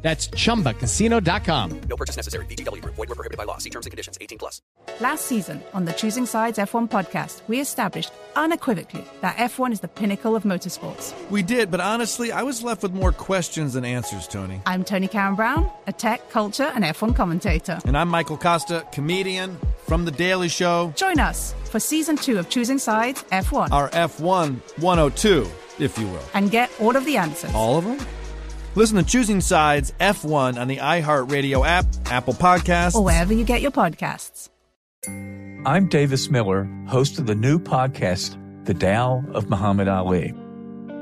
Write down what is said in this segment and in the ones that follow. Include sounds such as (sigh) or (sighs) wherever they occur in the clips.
That's chumbacasino.com. No purchase necessary. VGW Group. Void were prohibited by law. See terms and conditions. 18 plus. Last season on the Choosing Sides F1 podcast, we established unequivocally that F1 is the pinnacle of motorsports. We did, but honestly, I was left with more questions than answers, Tony. I'm Tony Karen Brown, a tech, culture, and F1 commentator. And I'm Michael Kosta, comedian from The Daily Show. Join us for season two of Choosing Sides F1. Our F1 102, if you will. And get all of the answers. All of them? Listen to Choosing Sides F1 on the iHeartRadio app, Apple Podcasts, or wherever you get your podcasts. I'm Davis Miller, host of the new podcast, The Tao of Muhammad Ali.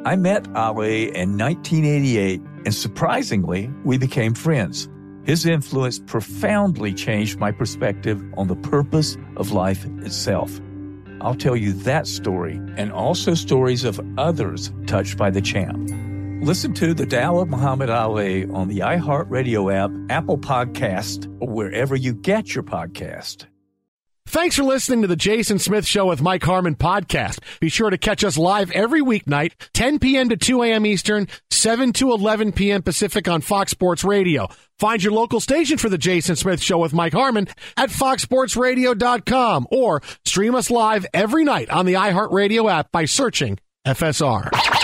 I met Ali in 1988, and surprisingly, we became friends. His influence profoundly changed my perspective on the purpose of life itself. I'll tell you that story and also stories of others touched by the champ. Listen to The Tao of Muhammad Ali on the iHeartRadio app, Apple Podcast, or wherever you get your podcast. Thanks for listening to the Jason Smith Show with Mike Harmon podcast. Be sure to catch us live every weeknight, 10 p.m. to 2 a.m. Eastern, 7 to 11 p.m. Pacific on Fox Sports Radio. Find your local station for the Jason Smith Show with Mike Harmon at foxsportsradio.com or stream us live every night on the iHeartRadio app by searching FSR.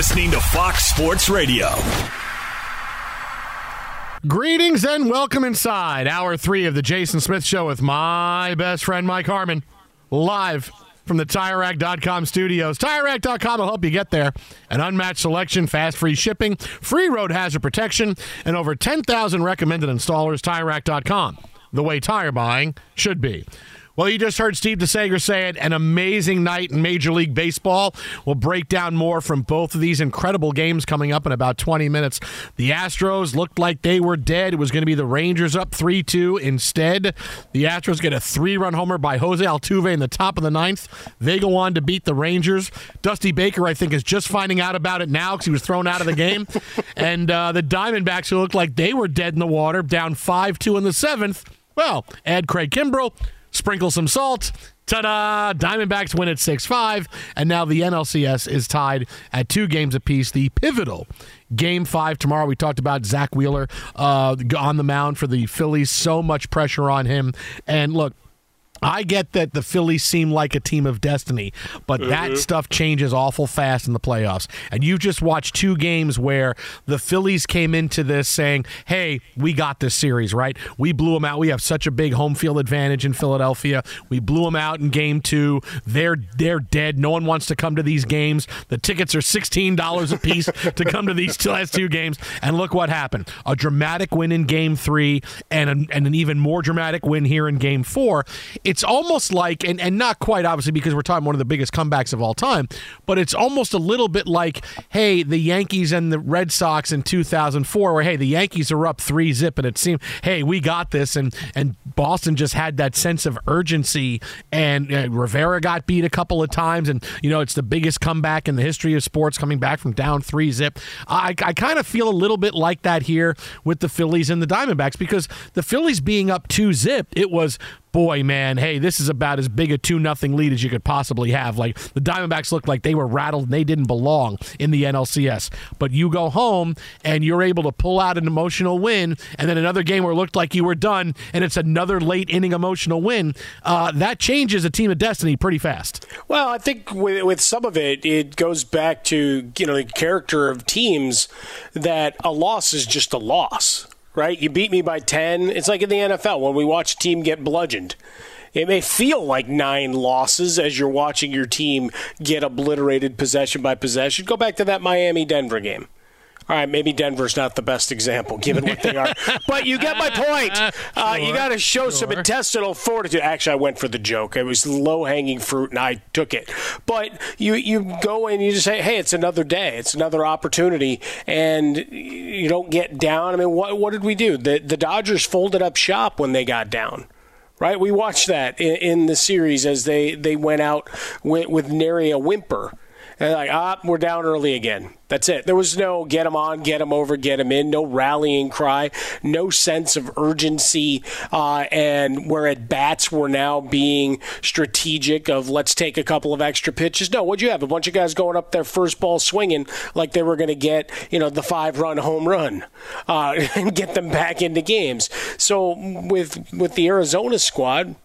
Listening to Fox Sports Radio. Greetings and welcome inside hour three of the Jason Smith Show with my best friend Mike Harmon, live from the TireRack.com studios. TireRack.com will help you get there. An unmatched selection, fast free shipping, free road hazard protection, and over 10,000 recommended installers. TireRack.com, the way tire buying should be. Well, you just heard Steve DeSager say it. An amazing night in Major League Baseball. We'll break down more from both of these incredible games coming up in about 20 minutes. The Astros looked like they were dead. It was going to be the Rangers up 3 2. Instead, the Astros get a three run homer by Jose Altuve in the top of the ninth. They go on to beat the Rangers. Dusty Baker, I think, is just finding out about it now because he was thrown out of the game. (laughs) and uh, the Diamondbacks, who looked like they were dead in the water, down 5 2 in the seventh. Well, add Craig Kimbrel sprinkle some salt. Ta da! Diamondbacks win at 6 5, and now the NLCS is tied at two games apiece. The pivotal game five tomorrow. We talked about Zach Wheeler uh, on the mound for the Phillies. So much pressure on him. And look, I get that the Phillies seem like a team of destiny, but mm-hmm. that stuff changes awful fast in the playoffs. And you just watched two games where the Phillies came into this saying, "Hey, we got this series, right? We blew them out. We have such a big home field advantage in Philadelphia. We blew them out in game 2. They're they're dead. No one wants to come to these games. The tickets are $16 a piece (laughs) to come to these last two games. And look what happened. A dramatic win in game 3 and, a, and an even more dramatic win here in game 4 it's almost like, and, and not quite obviously because we're talking one of the biggest comebacks of all time, but it's almost a little bit like, hey, the Yankees and the Red Sox in 2004, where hey, the Yankees are up three zip, and it seemed, hey, we got this, and and Boston just had that sense of urgency, and uh, Rivera got beat a couple of times, and you know it's the biggest comeback in the history of sports, coming back from down three zip. I, I kind of feel a little bit like that here with the Phillies and the Diamondbacks because the Phillies being up two zip, it was boy, man, hey, this is about as big a 2 nothing lead as you could possibly have. Like the Diamondbacks looked like they were rattled and they didn't belong in the NLCS. But you go home and you're able to pull out an emotional win, and then another game where it looked like you were done, and it's another late inning emotional win. Uh, that changes a team of destiny pretty fast. Well, I think with, with some of it, it goes back to you know the character of teams that a loss is just a loss right? You beat me by 10. It's like in the NFL when we watch a team get bludgeoned. It may feel like nine losses as you're watching your team get obliterated possession by possession. Go back to that Miami Denver game. All right, maybe Denver's not the best example given what they are, (laughs) but you get my point. Uh, you got to show some intestinal fortitude. Actually, I went for the joke. It was low hanging fruit, and I took it. But you you go and you just say, "Hey, it's another day. It's another opportunity," and you don't get down. I mean, what what did we do? The the Dodgers folded up shop when they got down right? We watched that in, in, the series as they, they went out with, with nary a whimper. And like, ah, we're down early again. That's it. There was no get him on, get him over, get him in, no rallying cry, no sense of urgency, uh, and where at bats were now being strategic of let's take a couple of extra pitches. No, what'd you have? A bunch of guys going up their first ball swinging like they were going to get, you know, the five run home run uh, (laughs) and get them back into games. So with with the Arizona squad,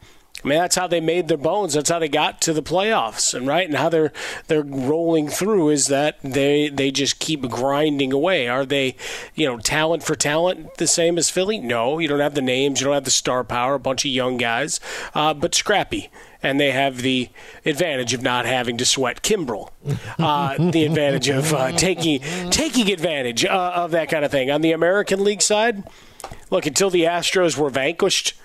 I mean, that's how they made their bones. That's how they got to the playoffs, and right, and how they're they're rolling through is that they they just keep grinding away. Are they, you know, talent for talent the same as Philly? No, you don't have the names, you don't have the star power. A bunch of young guys, uh, but scrappy and they have the advantage of not having to sweat Kimbrel. Uh, (laughs) the advantage of uh, taking taking advantage uh, of that kind of thing. On the American League side, look until the Astros were vanquished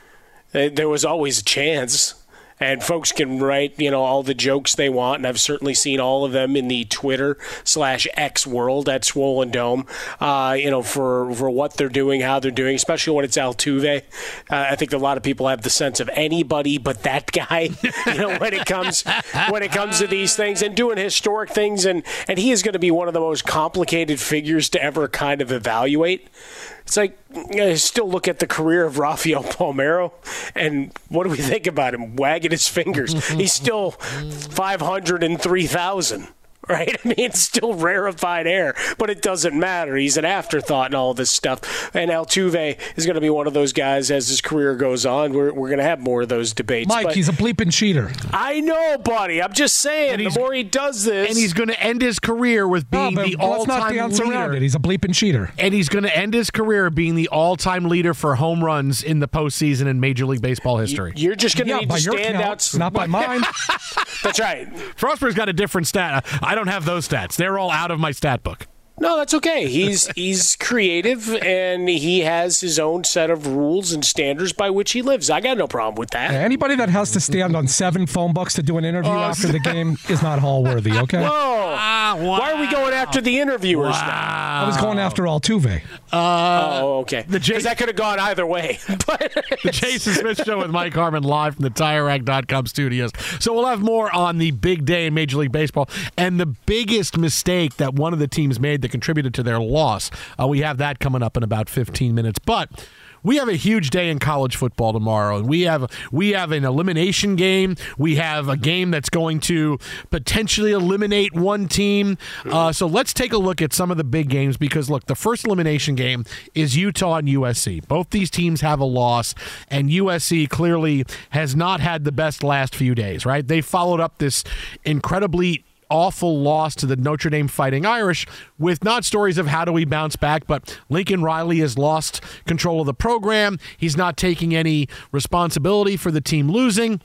there was always a chance. And folks can write, you know, all the jokes they want, and I've certainly seen all of them in the Twitter slash X world at Swollen Dome. Uh, you know, for for what they're doing, how they're doing, especially when it's Altuve. Uh, I think a lot of people have the sense of anybody but that guy. (laughs) you know, when it comes when it comes to these things and doing historic things, and and he is going to be one of the most complicated figures to ever kind of evaluate. It's like I still look at the career of Rafael Palmeiro, and what do we think about him? Wagging his fingers. (laughs) He's still 503,000 (laughs) right? I mean, it's still rarefied air, but it doesn't matter. He's an afterthought and all this stuff. And Altuve is going to be one of those guys as his career goes on. We're, we're going to have more of those debates. Mike, but he's a bleeping cheater. I know, buddy. I'm just saying. The more he does this, and he's going to end his career with being no, the all-time dance leader. around it. He's a bleeping cheater. And he's going to end his career being the all-time leader for home runs in the postseason in Major League Baseball history. you're just going to Yeah, need by to your stand count, out. not by (laughs) mine. That's right. Frostberg's got a different stat. I don't have those stats. They're all out of my stat book. No, that's okay. He's (laughs) he's creative and he has his own set of rules and standards by which he lives. I got no problem with that. Anybody that has to stand on seven phone books to do an interview oh. after the game is not hall worthy. (laughs) Okay. Whoa! Ah, Why are we going after the interviewers now? I was going after Altuve. Uh, oh, okay. the J- that could have gone either way. (laughs) but The Jason Smith Show with Mike Harmon live from the TireRack.com studios. So we'll have more on the big day in Major League Baseball and the biggest mistake that one of the teams made that contributed to their loss. Uh, we have that coming up in about 15 minutes. But we have a huge day in college football tomorrow, and we have we have an elimination game. We have a game that's going to potentially eliminate one team. Uh, so let's take a look at some of the big games because look, the first elimination game is Utah and USC. Both these teams have a loss, and USC clearly has not had the best last few days. Right? They followed up this incredibly awful loss to the Notre Dame Fighting Irish with not stories of how do we bounce back, but Lincoln Riley has lost control of the program. He's not taking any responsibility for the team losing.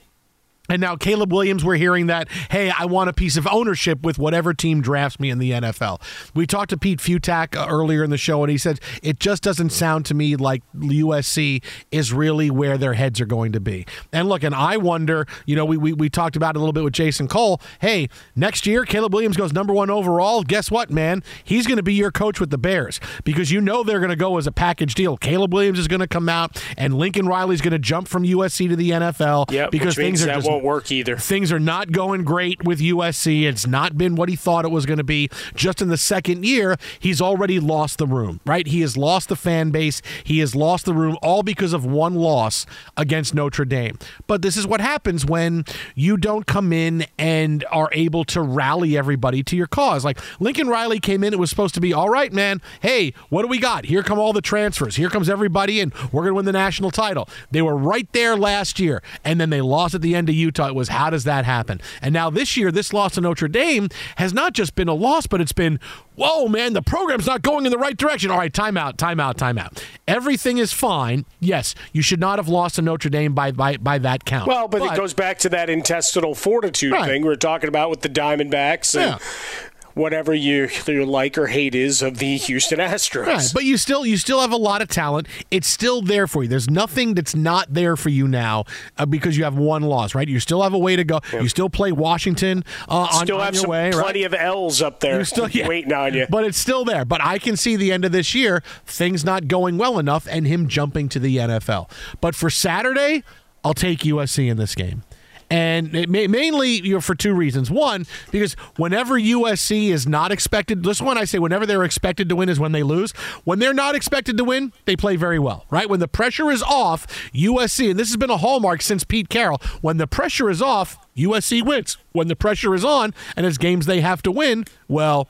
And now Caleb Williams, we're hearing that, hey, I want a piece of ownership with whatever team drafts me in the NFL. We talked to Pete Fiutak uh, earlier in the show, and he said it just doesn't sound to me like USC is really where their heads are going to be. And look, and I wonder, you know, we, we, we talked about it a little bit with Jason Cole. Hey, next year, Caleb Williams goes number one overall. Guess what, man? He's going to be your coach with the Bears because you know they're going to go as a package deal. Caleb Williams is going to come out, and Lincoln Riley's going to jump from USC to the NFL yeah, because things are just won't work either. Things are not going great with USC. It's not been what he thought it was going to be. Just in the second year, he's already lost the room, right? He has lost the fan base. He has lost the room all because of one loss against Notre Dame. But this is what happens when you don't come in and are able to rally everybody to your cause. Like Lincoln Riley came in, it was supposed to be, all right, man, hey, what do we got? Here come all the transfers. Here comes everybody, and we're going to win the national title. They were right there last year, and then they lost at the end of Utah. It was how does that happen? And now this year, this loss to Notre Dame has not just been a loss, but it's been, whoa, man, the program's not going in the right direction. All right, timeout, timeout, timeout. Everything is fine. Yes, you should not have lost to Notre Dame by by, by that count. Well, but, it goes back to that intestinal fortitude Right. thing we are talking about with the Diamondbacks. And Yeah. Whatever you, your like or hate is of the Houston Astros. Right, but you still you still have a lot of talent. It's still there for you. There's nothing that's not there for you now uh, because you have one loss, right? You still have a way to go. You still play Washington uh, on, Still on have your some way, plenty right? of L's up there You're still yeah. waiting on you. But it's still there. But I can see the end of this year, things not going well enough, and him jumping to the NFL. But for Saturday, I'll take USC in this game. And may, mainly you know, for two reasons. One, because whenever USC is not expected, this one I say whenever they're expected to win is when they lose. When they're not expected to win, they play very well, right? When the pressure is off, USC, and this has been a hallmark since Pete Carroll, when the pressure is off, USC wins. When the pressure is on and it's games they have to win, well,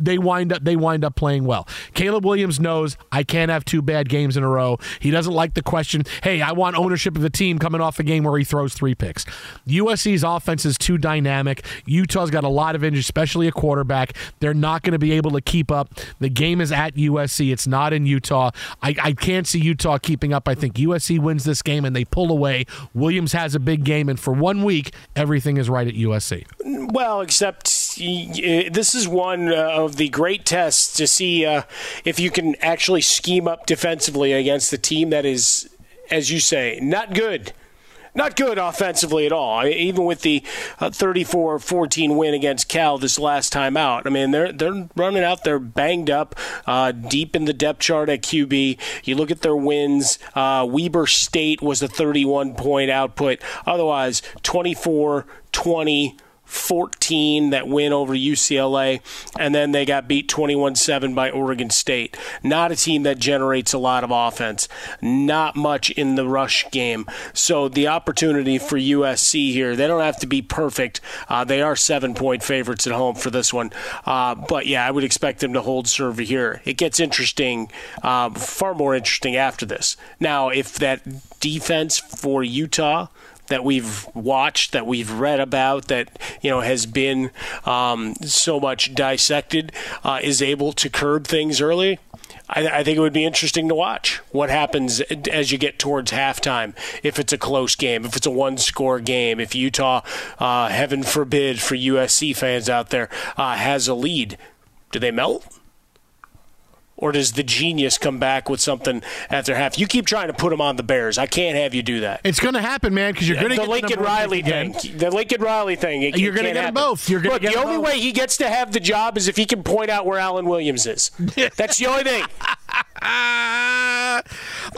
they wind up they wind up playing well. Caleb Williams knows I can't have two bad games in a row. He doesn't like the question, "Hey, I want ownership of the team coming off a game where he throws three picks." USC's offense is too dynamic. Utah's got a lot of injuries, especially a quarterback. They're not going to be able to keep up. The game is at USC. It's not in Utah. I, I can't see Utah keeping up. I think USC wins this game and they pull away. Williams has a big game, and for one week, everything is right at USC. Well, except this is one uh, of the great tests to see uh, if you can actually scheme up defensively against the team that is, as you say, not good. Not good offensively at all. Even with the uh, 34-14 win against Cal this last time out, I mean they're they're running out. They're banged up, uh, deep in the depth chart at QB. You look at their wins. Uh, Weber State was a 31 point output. Otherwise, 24 20. 14 that win over UCLA, and then they got beat 21 7 by Oregon State. Not a team that generates a lot of offense, not much in the rush game. So the opportunity for USC here, they don't have to be perfect. Uh, they are seven point favorites at home for this one. Uh, but yeah, I would expect them to hold serve here. It gets interesting, uh, far more interesting after this. Now, if that defense for Utah, that we've watched, that we've read about, that you know has been um, so much dissected, uh, is able to curb things early. I, I think it would be interesting to watch what happens as you get towards halftime. If it's a close game, if it's a one-score game, if Utah, uh, heaven forbid for USC fans out there, uh, has a lead, do they melt? Or does the genius come back with something after half? You keep trying to put them on the Bears. I can't have you do that. It's going to happen, man, because you're going to the get Lincoln number one Riley thing. The Lincoln Riley thing. It, You're gonna can't get happen. both. You're gonna Look, get the only both. way he gets to have the job is if he can point out where Alan Williams is. (laughs) That's the only thing. (laughs)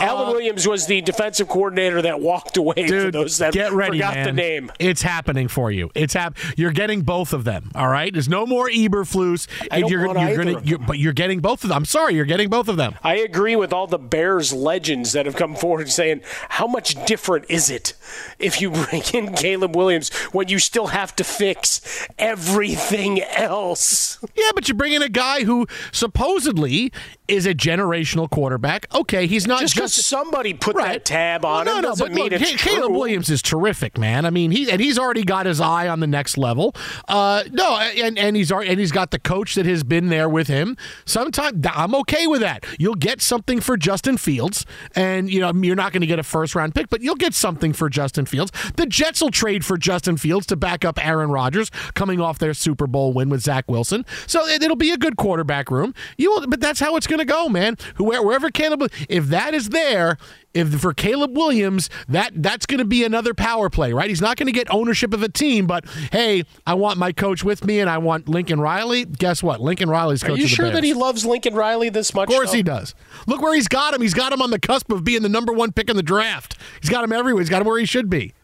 Alan uh, Williams was the defensive coordinator that walked away for Dude, those that get ready, forgot man. the name. It's happening for you. It's hap- You're getting both of them. All right. There's no more Eberflus. I don't you're, want you're either gonna, you're, but you're getting both of them. I'm sorry, you're getting both of them. I agree with all the Bears legends that have come forward saying, how much different is it if you bring in Caleb Williams when you still have to fix everything else? Yeah, but you bring in a guy who supposedly is a generational quarterback. Okay, he's not Just because somebody put that tab on Well, him no, no, doesn't but mean look, it's Caleb true. Williams is terrific, man. I mean, he and he's already got his eye on the next level. Uh, no, and and he's already, and he's got the coach that has been there with him. Sometimes I'm okay with that. You'll get something for Justin Fields, and you know you're not going to get a first round pick, but you'll get something for Justin Fields. The Jets will trade for Justin Fields to back up Aaron Rodgers coming off their Super Bowl win with Zach Wilson. So it, it'll be a good quarterback room. You will, but that's how it's going to go, man. Whoever, wherever Caleb, if that is there, if for Caleb Williams, that that's going to be another power play, right? He's not going to get ownership of a team, but hey, I want my coach with me, and I want Lincoln Riley. Guess what? Lincoln Riley's coach Are you sure Bears. that he loves Lincoln Riley this much? Of course though? he does. Look where he's got him. He's got him on the cusp of being the number one pick in the draft. He's got him everywhere. He's got him where he should be.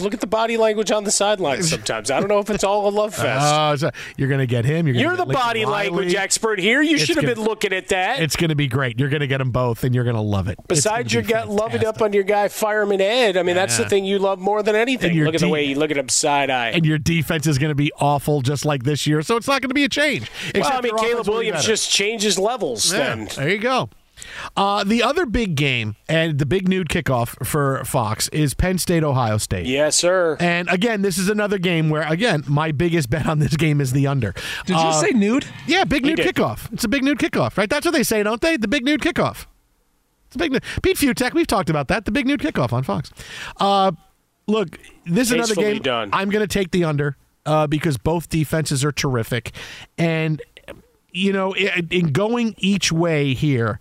Look at the body language on the sidelines (laughs) sometimes. I don't know if it's all a love fest. Uh, so you're going to get him. You're, You're get the body Riley. language expert here. You should have been looking at that. It's going to be great. You're going to get them both, and you're going to love it. Besides gonna your be gut loving up on your guy Fireman Ed, I mean that's the thing you love more than anything. Look at the way you look at him side eye. and your defense is going to be awful just like this year. So it's not going to be a change. well, I mean Caleb Williams just changes levels. Yeah, Then there you go. Uh, the other big game and the big nude kickoff for Fox is Penn State Ohio State. yes, sir. And again, this is another game where again my biggest bet on this game is the under. Did you Uh, say nude? Yeah, big nude kickoff. It's a big nude kickoff, right? That's what they say, don't they? The big nude kickoff. It's a big nude. Pete Fiutak, we've talked about that. The big nude kickoff on Fox. Uh, look, this is another game. done. I'm going to take the under. uh, because both defenses are terrific. And, you know, in, in going each way here,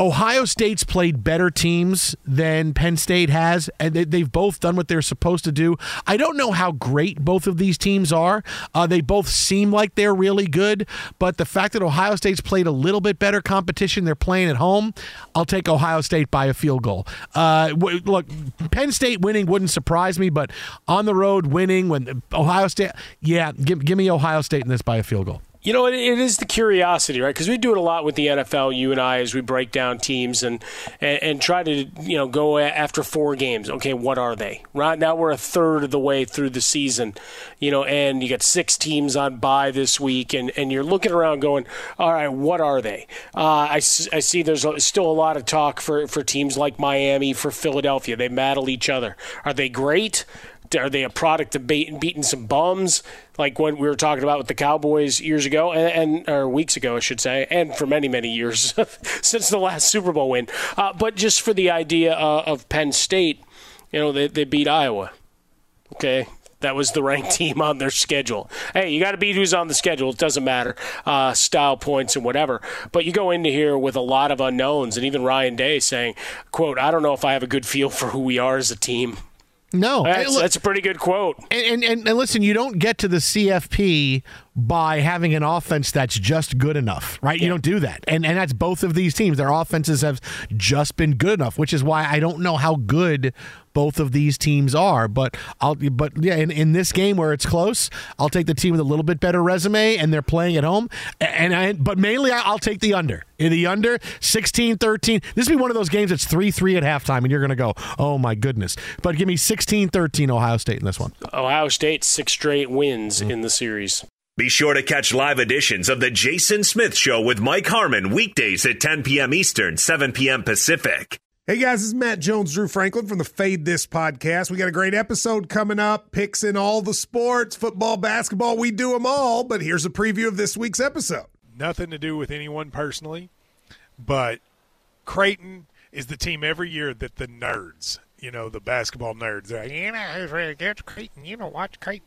Ohio State's played better teams than Penn State has, and they, have both done what they're supposed to do. I don't know how great both of these teams are. Uh, they both seem like they're really good, but the fact that Ohio State's played a little bit better competition, they're playing at home, I'll take Ohio State by a field goal. Uh, look, Penn State winning wouldn't surprise me, but on the road winning when Ohio State, yeah, give, give me Ohio State in this by a field goal. You know, it, is the curiosity, right? Because we do it a lot with the NFL, you and I, as we break down teams and, and, and try to, you know, go after four games. Okay, what are they? Right now, we're a third of the way through the season, you know, and you got six teams on bye this week, and, and you're looking around going, all right, what are they? Uh, I, I see there's still a lot of talk for, for teams like Miami, for Philadelphia. They battle each other. Are they great? Are they a product of beating, beating some bums like what we were talking about with the Cowboys years ago and, and or weeks ago, I should say, and for many many years (laughs) since the last Super Bowl win? Uh, but just for the idea uh, of Penn State, you know, they, they beat Iowa. Okay, that was the ranked (laughs) team on their schedule. Hey, you got to beat who's on the schedule. It doesn't matter, uh, style points and whatever. But you go into here with a lot of unknowns, and even Ryan Day saying, "quote I don't know if I have a good feel for who we are as a team." No, that's, that's, a pretty good quote. And, and, and listen, you don't get to the CFP by having an offense that's just good enough, right? Yeah. You don't do that, and and that's both of these teams. Their offenses have just been good enough, which is why I don't know how good both of these teams are. But I'll but yeah, in, in this game where it's close, I'll take the team with a little bit better resume and they're playing at home. And I but mainly I'll take the under. In the under 16-13. This will be one of those games that's 3-3 at halftime and you're going to go, "Oh my goodness." But give me 16-13 Ohio State in this one. Ohio State six straight wins mm-hmm. in the series. Be sure to catch live editions of the Jason Smith Show with Mike Harmon weekdays at 10 p.m. Eastern, 7 p.m. Pacific. Hey guys, this is Matt Jones, Drew Franklin from the Fade This podcast. We got a great episode coming up, picks in all the sports, football, basketball, we do them all. But here's a preview of this week's episode. Nothing to do with anyone personally, but Creighton is the team every year that the nerds, you know, the basketball nerds, they're like, you know, who's really good? Creighton, you know, watch Creighton.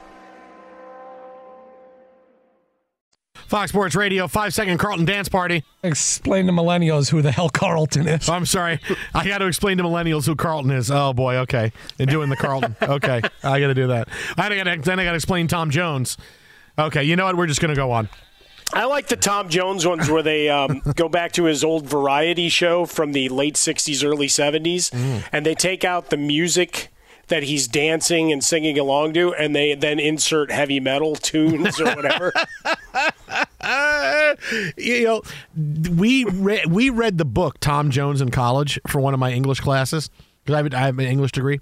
Fox Sports Radio, five second Carlton dance party. Explain to millennials who the hell Carlton is. I'm sorry. I got to explain to millennials who Carlton is. Oh boy, okay. And doing the Carlton. Okay, I got to do that. I got then I got to explain Tom Jones. Okay, you know what? We're just going to go on. I like the Tom Jones ones where they um, (laughs) go back to his old variety show from the late 60s, early 70s, Mm. and they take out the music that he's dancing and singing along to, and they then insert heavy metal tunes or whatever. (laughs) you know, we re- we read the book Tom Jones in college for one of my English classes because I have, I have an English degree,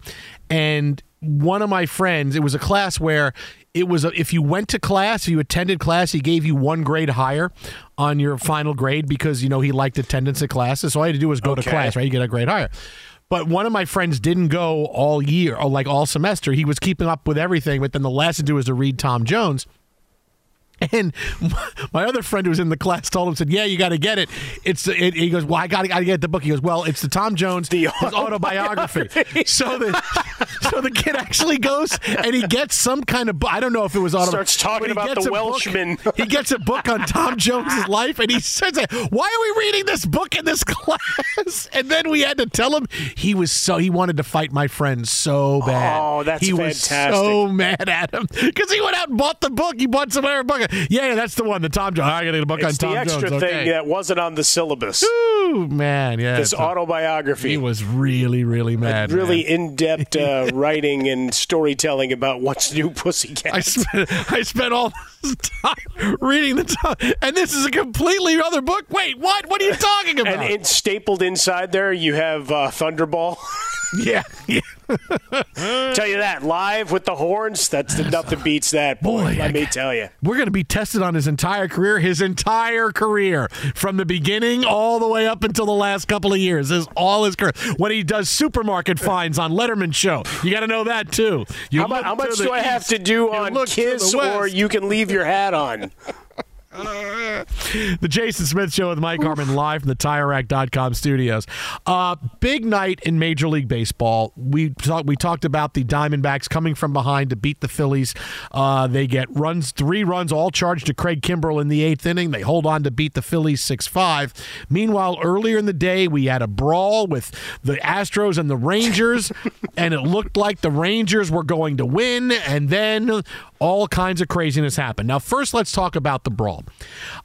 and one of my friends, it was a class where it was a, if you went to class, if you attended class, he gave you one grade higher on your final grade because you know he liked attendance at classes. So all you had to do was go to class, right? You get a grade higher. But one of my friends didn't go all year or like all semester. He was keeping up with everything, but then the last to do was to read Tom Jones. (laughs) And my other friend who was in the class told him, said, "Yeah, you got to get it." It's it, he goes, "Well, I got to get the book." He goes, "Well, it's the Tom Jones the his autobiography." so the so the kid actually goes and he gets some kind of book. I don't know if it was auto. Starts talking about the book- Welshman. he gets a book on Tom Jones's life, and he says, "Why are we reading this book in this (laughs) class?" And then we had to tell him he was so he wanted to fight my friend so bad. Oh, that's he was so mad at him because he went out and bought the book. He bought some other book. Yeah, yeah, that's the one. The Tom Jones. I got to get a book it's on the Tom extra Jones. thing okay. that wasn't on the syllabus. Ooh, man, yeah. This autobiography. he was really, really mad. really in-depth uh, (laughs) writing and storytelling about what's new Pussycat. I spent, I spent all this time reading the Tom, and this is a completely other book. Wait, what? What are you talking about? and, and stapled inside there, you have uh, Thunderball. yeah, yeah. Tell you that live with the horns. That's the, nothing beats that, boy. Boy, let I- me tell you. We're going to be tested on his entire career, his entire career, from the beginning all the way up until the last couple of years. Is all his career. When he does supermarket finds on Letterman show, you got to know that too. You How, look how much do I have to do on Kiss, or you can leave your hat on? (laughs) the Jason Smith Show with Mike Harmon live from the TireRack.com studios. Uh, big night in Major League Baseball. We talked. We talked about the Diamondbacks coming from behind to beat the Phillies. Uh, they get runs, three runs, all charged to Craig Kimbrel in the eighth inning. They hold on to beat the Phillies six five. Meanwhile, earlier in the day, we had a brawl with the Astros and the Rangers, (laughs) and it looked like the Rangers were going to win, and then all kinds of craziness happened. Now, first, let's talk about the brawl.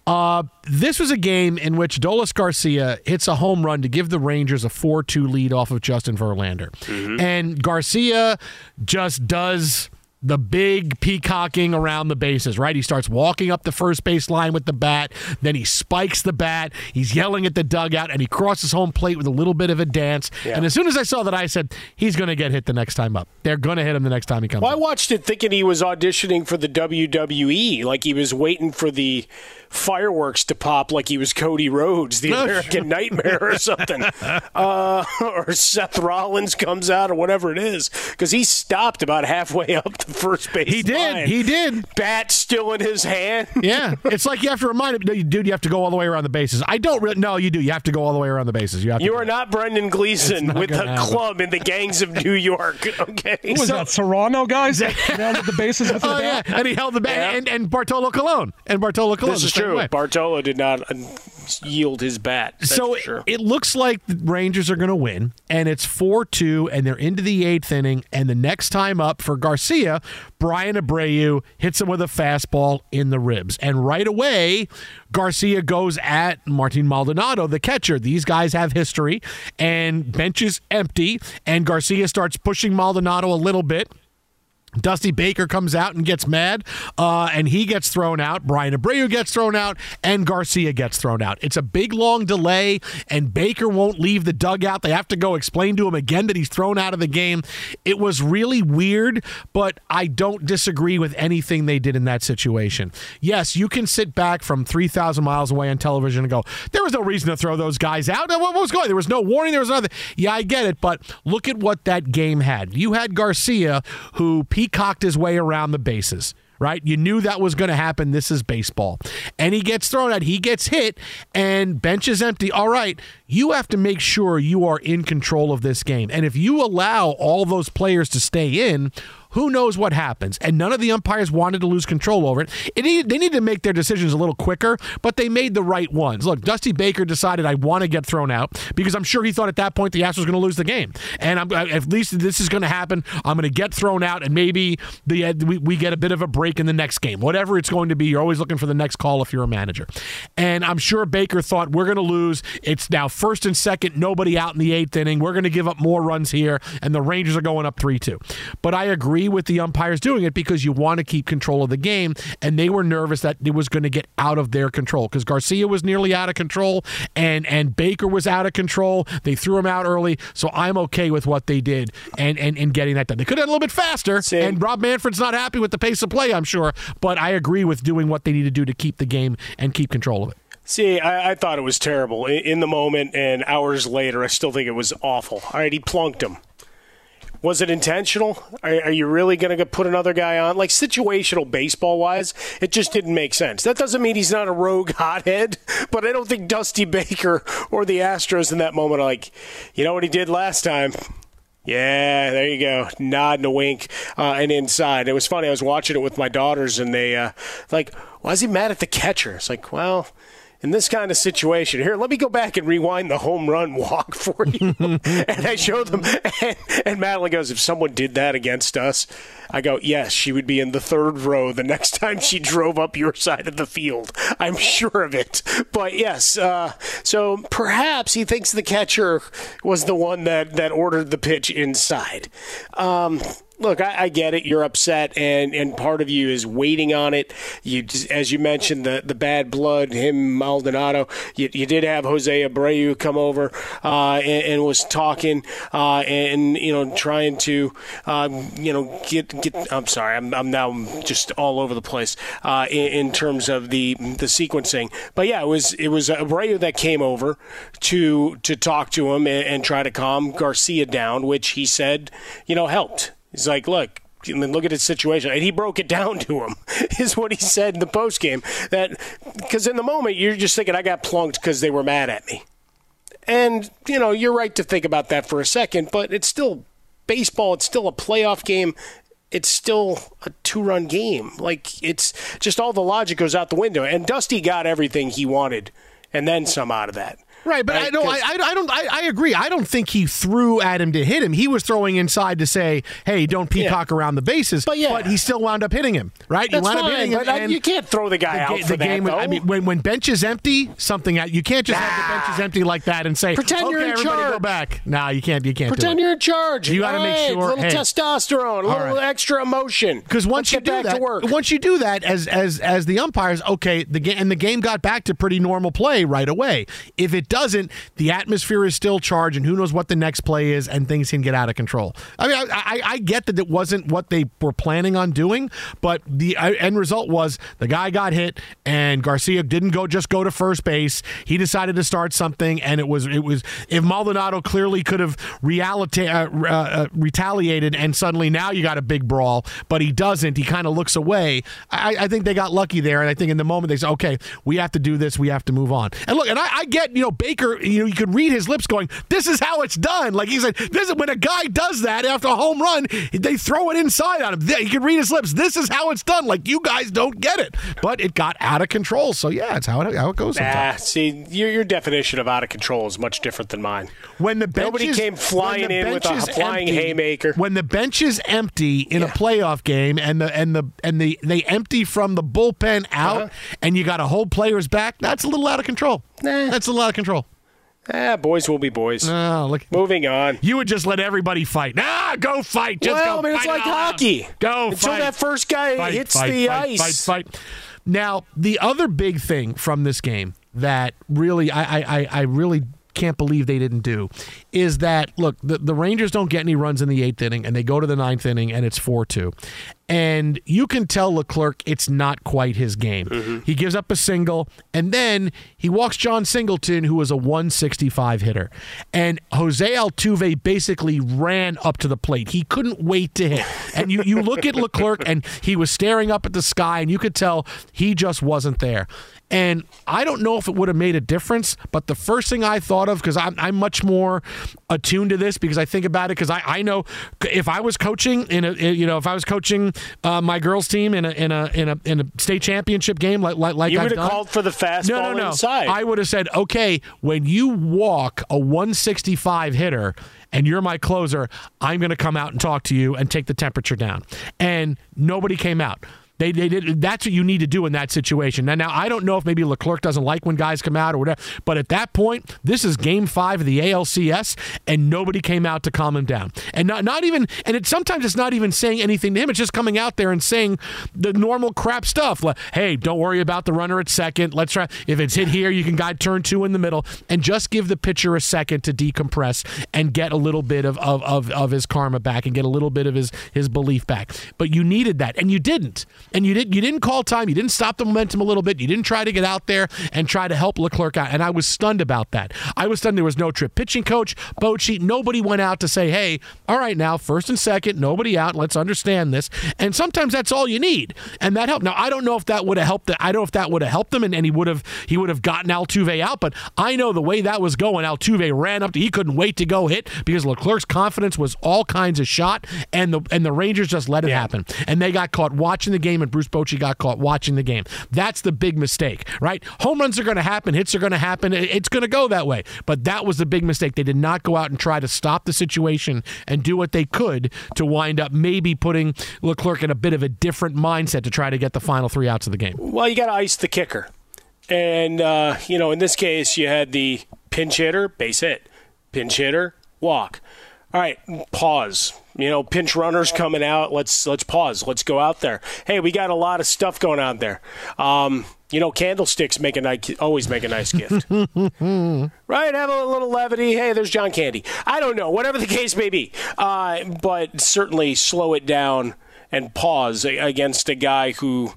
Uh, this was a game in which Adolis Garcia hits a home run to give the Rangers a 4 2 lead off of Justin Verlander. And Garcia just does the big peacocking around the bases, right? He starts walking up the first base line with the bat, then he spikes the bat, he's yelling at the dugout, and he crosses home plate with a little bit of a dance. Yeah. And as soon as I saw that, I said, he's going to get hit the next time up. They're going to hit him the next time he comes Well, I watched it thinking he was auditioning for the WWE, like he was waiting for the fireworks to pop, like he was Cody Rhodes, the (laughs) American Nightmare, or something, (laughs) uh, (laughs) or Seth Rollins comes out, or whatever it is, because he stopped about halfway up the (laughs) first base. He did. line. He did. Bat still in his hand. (laughs) yeah, it's like you have to remind him, you- dude, you have to go all the way around the bases. I don't really. No, you do. You have to go all the way around the bases. You have to. You are not Brendan Gleeson not with the happen. club in the gangs of New York. (laughs) Okay, Who was that? Serrano guys that rounded the bases with Oh the yeah, and he held the bat, Yeah. and, and Bartolo Colon, and Bartolo Colon. This is true. way. Bartolo did not uh, yield his bat. That's so sure. it looks like the Rangers are going to win, and it's 4 2, and they're into the eighth inning. And the next time up for Garcia, Bryan Abreu hits him with a fastball in the ribs. And right away, Garcia goes at Martin Maldonado, the catcher. These guys have history, and bench is empty, and Garcia starts pushing Maldonado a little bit. Dusty Baker comes out and gets mad, uh, and he gets thrown out. Bryan Abreu gets thrown out, and Garcia gets thrown out. It's a big, long delay, and Baker won't leave the dugout. They have to go explain to him again that he's thrown out of the game. It was really weird, but I don't disagree with anything they did in that situation. Yes, you can sit back from 3,000 miles away on television and go, there was no reason to throw those guys out. What was going There was no warning. There was nothing. Yeah, I get it, but look at what that game had. You had Garcia, who peacocked his way around the bases. Right? You knew that was going to happen. This is baseball. And he gets thrown out. He gets hit, and bench is empty. All right. You have to make sure you are in control of this game. And if you allow all those players to stay in, who knows what happens? And none of the umpires wanted to lose control over it. it needed, they need to make their decisions a little quicker, but they made the right ones. Look, Dusty Baker decided I want to get thrown out because I'm sure he thought at that point the Astros was going to lose the game, and I'm, at least this is going to happen. I'm going to get thrown out, and maybe the uh, we, we get a bit of a break in the next game. Whatever it's going to be, you're always looking for the next call if you're a manager. And I'm sure Baker thought we're going to lose. It's now first and second, nobody out in the eighth inning. We're going to give up more runs here, and the Rangers are going up three two. But I agree with the umpires doing it because you want to keep control of the game, and they were nervous that it was going to get out of their control because Garcia was nearly out of control, and and Baker was out of control. They threw him out early, so I'm okay with what they did and and, and getting that done. They could have done a little bit faster, and Rob Manfred's not happy with the pace of play, I'm sure, but I agree with doing what they need to do to keep the game and keep control of it. See, I, I thought it was terrible in, in the moment, and hours later, I still think it was awful. All right, he plunked him. Was it intentional? Are, are you really going to put another guy on? Like situational baseball wise, it just didn't make sense. That doesn't mean he's not a rogue hothead, (laughs) but I don't think Dusty Baker or the Astros in that moment are like, you know what he did last time? Yeah, there you go. Nod and a wink, uh, and inside. It was funny. I was watching it with my daughters, and they uh, like, why is he mad at the catcher? It's like, well, in this kind of situation. Here, let me go back and rewind the home run walk (laughs) for you. (laughs) and I showed them, and, and Madeline goes, if someone did that against us, I go, yes, she would be in the third row the next (laughs) time she drove up your side of the field. I'm sure of it. But yes, uh, so perhaps he thinks the catcher was the one that, that ordered the pitch inside. Um, look, I, I, get it. You're upset, and, and part of you is waiting on it. You, as you mentioned, the, the bad blood, him, Maldonado. You, you did have Jose Abreu come over uh, and, and, was talking uh, and you know trying to um, you know get get. I'm sorry, I'm, I'm now just all over the place uh, in, in, terms of the the sequencing. But yeah, it was it was Abreu that came over to to talk to him and, and try to calm Garcia down, which he said you know helped. He's like, look, I mean, look at his situation. And he broke it down to him, (laughs) is what he said in the post game. That because in the moment you're just thinking, I got plunked because they were mad at me. And you know, you're right to think about that for a second, but it's still baseball. It's still a playoff game. It's still a two-run game. Like it's just all the logic goes out the window. And Dusty got everything he wanted, and then some out of that. Right, but right? I don't. I, I, don't. I, I, agree. I don't think he threw at him to hit him. He was throwing inside to say, "Hey, don't peacock yeah. around the bases." But yeah, but he still wound up hitting him. Right, That's he wound fine, up hitting him. But uh, you can't throw the guy the, out the for game. That, I mean, when when bench is empty, something you can't just nah. have the benches ah. empty like that and say, "Pretend okay, you're in everybody charge." Go back. Nah, you can't. You can't. Pretend you're in charge. You got to right, make sure. A little hey, testosterone, a little right. extra emotion. Because once Let's you do that, once you do that, as as as the umpires, okay, the game and the game got back to pretty normal play right away. If it doesn't, the atmosphere is still charged, and who knows what the next play is, and things can get out of control. I mean, I, I, I get that it wasn't what they were planning on doing, but the uh, end result was the guy got hit, and Garcia didn't go just go to first base. He decided to start something, and it was it was if Maldonado clearly could have realita- uh, uh, retaliated, and suddenly now you got a big brawl, but he doesn't. He kind of looks away. I, I, think they got lucky there, and I think in the moment they said, okay, we have to do this, we have to move on. And look, and I, I get you know Baker, you know you could read his lips going, this is how it's done. Like he said, this is when a guy does that after a home run, they throw it inside on him. He can read his lips. This is how it's done. Like you guys don't get it, but it got out of control. So yeah, it's how it, how it goes. Sometimes. Nah, see, your, your definition of out of control is much different than mine. When the nobody is, came flying in with a flying empty, haymaker. When the bench is empty in yeah. a playoff game, and the and the and the they empty from the bullpen out, uh-huh. and you got to hold players back, that's a little out of control. Nah. That's a lot of control. Ah, boys will be boys. Oh, look. Moving on. You would just let everybody fight. Nah, go fight. Just well, go I mean, it's like hockey. Go Until fight. that first guy fight, hits fight, the ice. Fight, fight, Now, the other big thing from this game that really, I, I, I really can't believe they didn't do is that look the, the rangers don't get any runs in the eighth inning and they go to the ninth inning and it's 4-2 and you can tell Leclerc it's not quite his game. Mm-hmm. He gives up a single, and then he walks Jon Singleton, who was a 165 hitter. And Jose Altuve basically ran up to the plate. He couldn't wait to hit. And you, you look at Leclerc, and he was staring up at the sky, and you could tell he just wasn't there. And I don't know if it would have made a difference, but the first thing I thought of, because I'm, I'm much more attuned to this because I think about it, because I, I know if I was coaching in a, you know, if I was coaching uh, my girls team in a, in a, in a, in a state championship game like, like, like You would have called for the fastball no, no, no. inside. I would have said, okay, when you walk a 165 hitter and you're my closer, I'm going to come out and talk to you and take the temperature down. And nobody came out. They, they did. That's what you need to do in that situation. Now, now I don't know if maybe Leclerc doesn't like when guys come out or whatever, but at that point, this is Game Five of the ALCS, and nobody came out to calm him down. And not not even. And it sometimes it's not even saying anything to him. It's just coming out there and saying the normal crap stuff. Like, hey, don't worry about the runner at second. Let's try. If it's hit here, you can guide turn two in the middle, and just give the pitcher a second to decompress and get a little bit of of, of, of his karma back and get a little bit of his his belief back. But you needed that, and you didn't. And you didn't you didn't call time. You didn't stop the momentum a little bit. You didn't try to get out there and try to help Leclerc out. And I was stunned about that. I was stunned. There was no trip pitching coach, Bochy. Nobody went out to say, hey, all right, now first and second, nobody out. Let's understand this. And sometimes that's all you need, and that helped. Now I don't know if that would have helped. I don't know if that would have helped him, and, and he would have he would have gotten Altuve out. But I know the way that was going. Altuve ran up to. He couldn't wait to go hit because Leclerc's confidence was all kinds of shot, and the and the Rangers just let it happen, and they got caught watching the game, and Bruce Bochy got caught watching the game. That's the big mistake, right? Home runs are going to happen, hits are going to happen. It's going to go that way. But that was the big mistake. They did not go out and try to stop the situation and do what they could to wind up maybe putting Leclerc in a bit of a different mindset to try to get the final three outs of the game. Well, you got to ice the kicker. And, uh, you know, in this case, you had the pinch hitter, base hit, pinch hitter, walk. All right, pause. You know, pinch runners coming out. Let's let's pause. Let's go out there. Hey, we got a lot of stuff going on there. Um, you know, candlesticks make a nice, always make a nice gift. (laughs) right? Have a little levity. Hey, there's John Candy. I don't know, whatever the case may be. Uh, but certainly slow it down and pause against a guy who,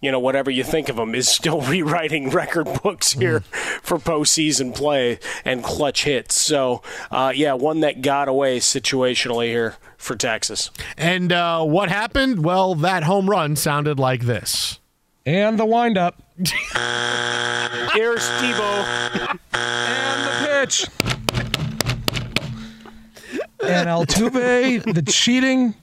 you know, whatever you think of him, is still (laughs) rewriting record books here for postseason play and clutch hits. So, uh, yeah, one that got away situationally here for Texas. And uh, what happened? Well, that home run sounded like this. And the windup. (laughs) Here's Steve-O. and the pitch. And Altuve, the cheating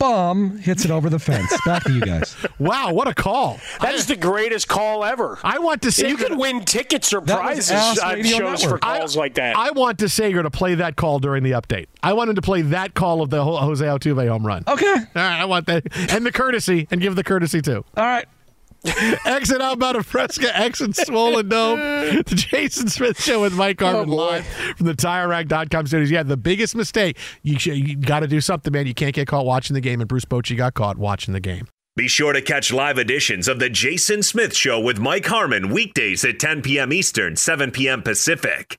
bum, hits it over the fence. (laughs) Back to you guys. Wow, what a call! That is the greatest call ever. I want to say you can win tickets or prizes Ask on Radio shows for Network. calls like that. I want to Sager to play that call during the update. I wanted to play that call of the Jose Altuve home run. Okay. All right, I want that. And the courtesy, and give the courtesy too. All right. (laughs) Exit out about a Fresca, exit Swollen Dome. (laughs) The Jason Smith Show with Mike Harmon Oh, boy. live from the TireRack.com studios. Yeah, the biggest mistake. You, should- you got to do something, man. You can't get caught watching the game, and Bruce Bochy got caught watching the game. Be sure to catch live editions of The Jason Smith Show with Mike Harmon weekdays at 10 p.m. Eastern, 7 p.m. Pacific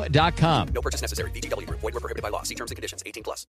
chumbacasino.com. No purchase necessary. VGW Group. Void were prohibited by law. See terms and conditions. 18 plus.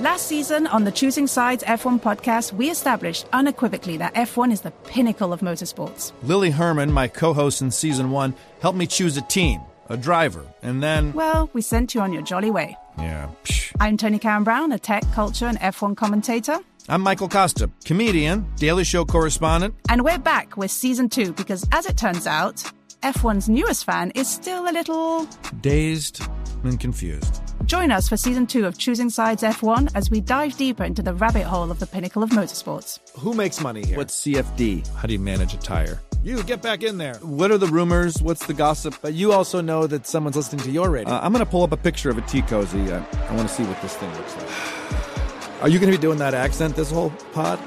Last season on the Choosing Sides F1 podcast, we established unequivocally that F1 is the pinnacle of motorsports. Lily Herman, my co host in season one, helped me choose a team, a driver, and then. Well, we sent you on your jolly way. Yeah. psh. I'm Toni Cowan-Brown, a tech, culture, and F1 commentator. I'm Michael Kosta, comedian, Daily Show correspondent. And we're back with season two because, as it turns out, F1's newest fan is still a little. Dazed and confused. Join us for season two of Choosing Sides F1 as we dive deeper into the rabbit hole of the pinnacle of motorsports. Who makes money here? What's CFD? How do you manage a tire? You get back in there. What are the rumors? What's the gossip? But you also know that someone's listening to your radio. Uh, I'm going to pull up a picture of a tea cozy. I, I want to see what this thing looks like. (sighs) Are you going to be doing that accent this whole pod?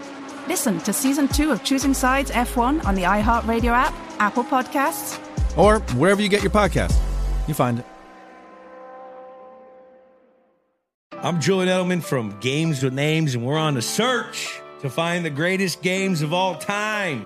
Listen to season two of Choosing Sides F1 on the iHeartRadio app, Apple Podcasts, Or wherever you get your podcast. You find it. I'm Julian Edelman from Games with Names, and we're on the search to find the greatest games of all time.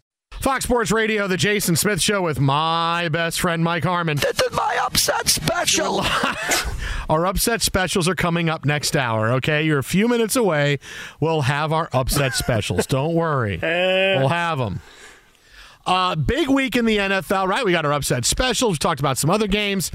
Fox Sports Radio, the Jason Smith Show with my best friend Mike Harmon. This is my upset special. (laughs) our upset specials are coming up next hour, okay? You're a few minutes away. We'll have our upset specials. Don't worry. (laughs) We'll have them. Uh, big week in the NFL, right? We got our upset specials. We talked about some other games.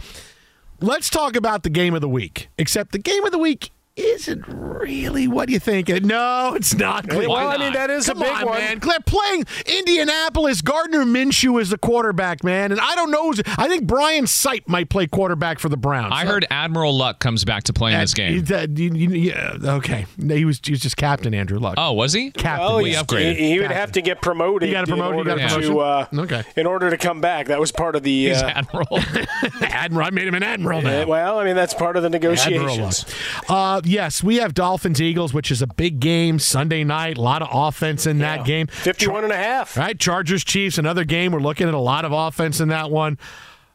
Let's talk about the game of the week. Except the game of the week isn't really what do you think. No, it's not. Well, I mean, that is a Come big on, one. man. They're playing Indianapolis. Gardner Minshew is the quarterback, man, and I don't know. I think Brian Sipe might play quarterback for the Browns. I heard Admiral Luck comes back to play in this game. He- that- you- you- yeah, okay, he was he was just captain Andrew Luck. Oh, was he? Captain. Well, We he's- upgraded. He, he would have to get promoted. He got a promoted- he In order got a to, uh, Okay. In order to come back, that was part of the He's uh, Admiral. (laughs) Admiral. I made him an admiral now. uh, well, I mean, that's part of the Admiral negotiations. Luck. Uh, yes, we have Dolphins Eagles, which is a big game Sunday night. A lot of offense in that game. 51 and a half. Right, Chargers Chiefs, another game. We're looking at a lot of offense in that one.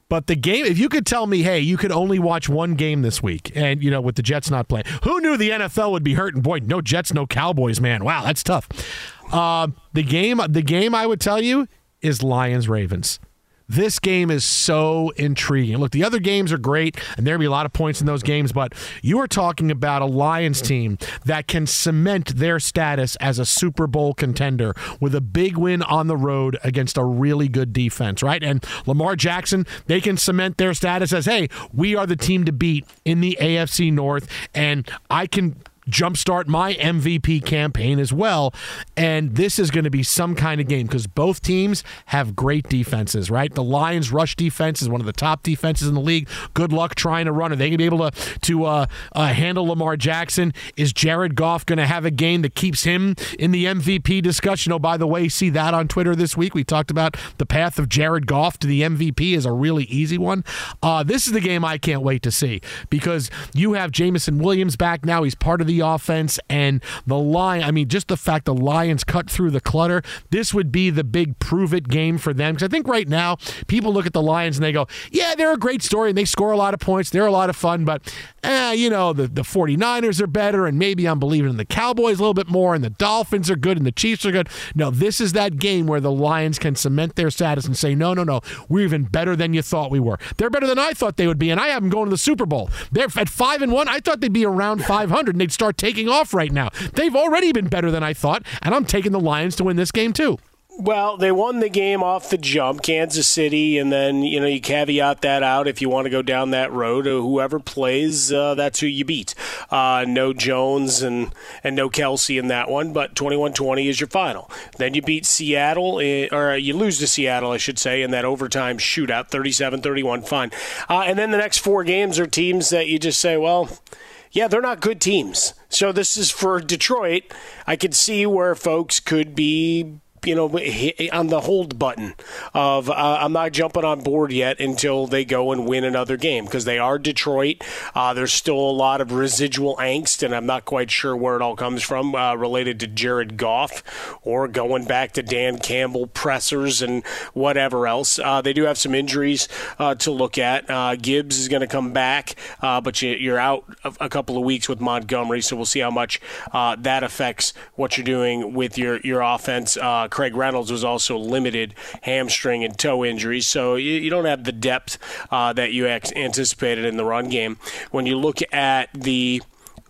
But the game, if you could tell me, hey, you could only watch one game this week, and you know, with the Jets not playing, who knew the NFL would be hurting? Boy, no Jets, no Cowboys, man. Wow, that's tough. Uh, the game, the game, I would tell you is Lions Ravens. This game is so intriguing. Look, the other games are great, and there'll be a lot of points in those games, but you are talking about a Lions team that can cement their status as a Super Bowl contender with a big win on the road against a really good defense, right? And Lamar Jackson, they can cement their status as, hey, we are the team to beat in the AFC North, and I can jumpstart my MVP campaign as well. And this is going to be some kind of game because both teams have great defenses, right? The Lions' rush defense is one of the top defenses in the league. Good luck trying to run. Are they going to be able to to uh, uh, handle Lamar Jackson? Is Jared Goff going to have a game that keeps him in the MVP discussion? Oh, by the way, see that on Twitter this week. We talked about the path of Jared Goff to the MVP is a really easy one. Uh, this is the game I can't wait to see because you have Jameson Williams back now. He's part of the offense and the line. I mean, just the fact the Lions cut through the clutter. This would be the big prove it game for them because I think right now people look at the Lions and they go, "Yeah, they're a great story and they score a lot of points. They're a lot of fun, but eh, you know, the the 49ers are better and maybe I'm believing in the Cowboys a little bit more and the Dolphins are good and the Chiefs are good." No, this is that game where the Lions can cement their status and say, "No, no, no. We're even better than you thought we were. They're better than I thought they would be and I have them going to the Super Bowl. They're at 5 and 1. I thought they'd be around 500 and they'd start taking off right now. They've already been better than I thought and I'm taking the Lions to win this game too." Well, they won the game off the jump, Kansas City, and then you know you caveat that out if you want to go down that road. Whoever plays, uh, that's who you beat. Uh, no Jones and and no Kelce in that one, but 21-20 is your final. Then you beat Seattle, eh, or you lose to Seattle, I should say, in that overtime shootout, 37-31. Fine, uh, and then the next four games are teams that you just say, well. Yeah, they're not good teams. So this is for Detroit. I could see where folks could be you know, on the hold button of uh, I'm not jumping on board yet until they go and win another game because they are Detroit. Uh, there's still a lot of residual angst, and I'm not quite sure where it all comes from uh, related to Jared Goff or going back to Dan Campbell pressers and whatever else. Uh, they do have some injuries uh, to look at. Uh, Gibbs is going to come back, but you, are out a, couple of weeks with Montgomery, so we'll see how much that affects what you're doing with your your offense. Craig Reynolds was also limited hamstring and toe injuries, so you, you don't have the depth uh, that you anticipated in the run game. When you look at the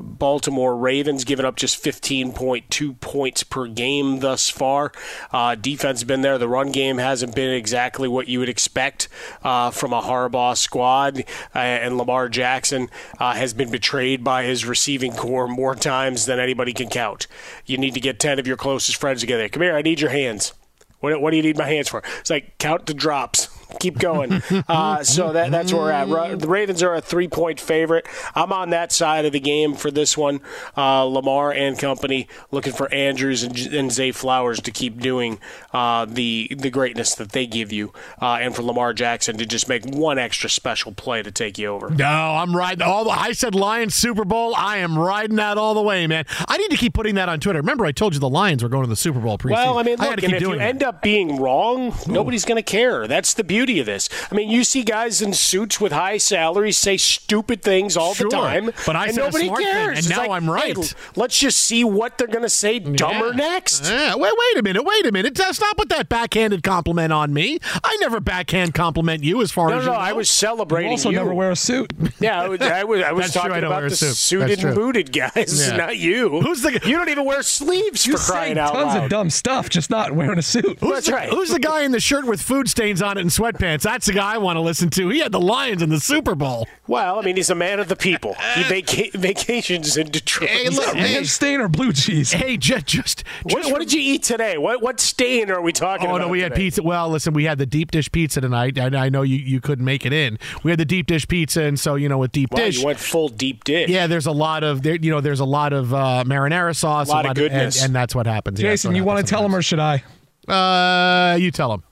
Baltimore Ravens giving up just 15.2 points per game thus far. Uh, defense been there. The run game hasn't been exactly what you would expect uh, from a Harbaugh squad. Uh, and Lamar Jackson uh, has been betrayed by his receiving corps more times than anybody can count. You need to get 10 of your closest friends together. Come here, I need your hands. What, what do you need my hands for? It's like count the drops keep going. (laughs) Uh, so that, that's where we're at. The Ravens are a three point favorite. I'm on that side of the game for this one. Uh, Lamar and company looking for Andrews and, and Zay Flowers to keep doing uh, the the greatness that they give you, uh, and for Lamar Jackson to just make one extra special play to take you over. No, I'm riding all. The, I said Lions Super Bowl. I am riding that all the way, man. I need to keep putting that on Twitter. Remember, I told you the Lions were going to the Super Bowl preseason. Well, I mean, look, I and if you end up being wrong, nobody's going to care. That's the beauty of this. I mean, you see guys in suits with high salaries say stupid things all sure, the time, but I and nobody smart cares. Thing, and it's now like, I'm right. Hey, let's just see what they're going to say dumber yeah. next. Yeah. Wait, wait a minute. Wait a minute. Stop with that backhanded compliment on me. I never backhand compliment you as far no, as no, you know. I was celebrating. You also you. never wear a suit. (laughs) Yeah, I was. I was, I was talking true, I about the suit. suited and booted guys, Yeah. not you. Who's the? You don't even wear sleeves You for crying say out tons loud. of dumb stuff, just not wearing a suit. Who's That's the, right. Who's the guy in the shirt with food stains on it and sweatpants? That's the guy I want to listen to. He had the Lions in the Super Bowl. Well, I mean, he's a man of the people. He vaca- vacations in Detroit. Hey, Is look, that ranch stain or blue cheese? Hey, just, just, What, what did you eat today? What what stain are we talking Oh about? no, we had pizza. Well, listen, we had the deep dish pizza tonight. I, I know you, you couldn't make it in. We had the deep dish pizza, and so you know with deep Wow, dish, you went full deep dish. yeah, there's a lot of there. You know, there's a lot of uh, marinara sauce, a Lot of goodness. and, and that's what happens. Yeah, Jason, what you want to tell him or should I? Uh, you tell him.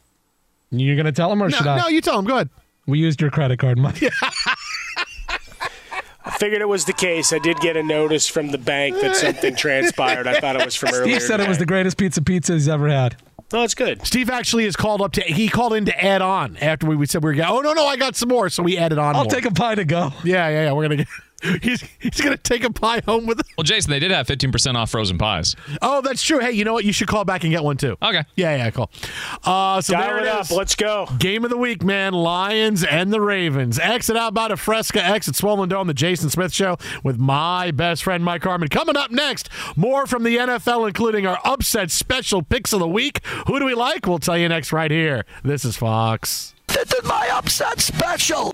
You're going to tell him or No, should I? no, you tell him. Go ahead. We used your credit card money. I figured it was the case. I did get a notice from the bank that something transpired. I thought it was from (laughs) earlier. Steve said it was the greatest pizza pizza he's ever had. No, it's good. Steve actually is called up to. He called in to add on after we, we said we were. going. Oh no, no, I got some more, so we added on. I'll more. take a pie to go. Yeah, yeah, yeah. We're gonna get. (laughs) He's he's gonna take a pie home with him. Well, Jason, they did have 15% off frozen pies. Oh, that's true. Hey, you know what? You should call back and get one too. Okay. Yeah, yeah, cool. Uh, so Dial there it it up. is. Let's go. Game of the week, man. Lions and the Ravens. Exit out by the Fresca X at Swollen Dome, the Jason Smith Show with my best friend Mike Harmon. Coming up next, more from the NFL, including our upset special picks of the week. Who do we like? We'll tell you next right here. This is Fox. This is my upset special.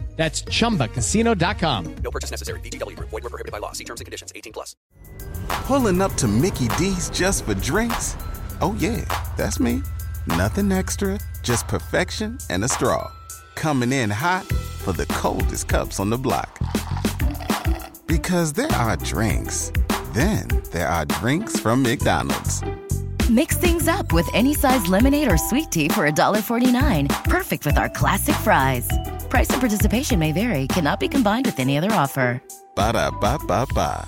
That's chumbacasino.com. No purchase necessary. VGW Group. Void were prohibited by law. See terms and conditions. 18 plus. Pulling up to Mickey D's just for drinks? Oh, yeah, that's me. Nothing extra, just perfection and a straw. Coming in hot for the coldest cups on the block. Because there are drinks, then there are drinks from McDonald's. Mix things up with any size lemonade or sweet tea for $1.49. Perfect with our classic fries. Price and participation may vary, cannot be combined with any other offer. Ba da ba ba ba.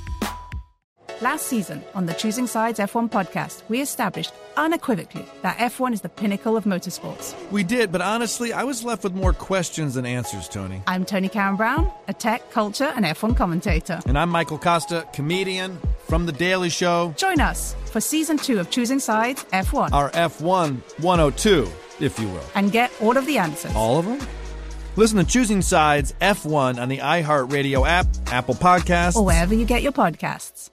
Last season on the Choosing Sides F1 podcast, we established unequivocally that F1 is the pinnacle of motorsports. We did, but honestly, I was left with more questions than answers, Tony. I'm Toni Cowan-Brown, a tech, culture, and F1 commentator. And I'm Michael Kosta, comedian from The Daily Show. Join us for season two of Choosing Sides F1 Our F1 102, if you will. and get all of the answers. All of them? Listen to Choosing Sides F1 on the iHeartRadio app, Apple Podcasts, Or wherever you get your podcasts.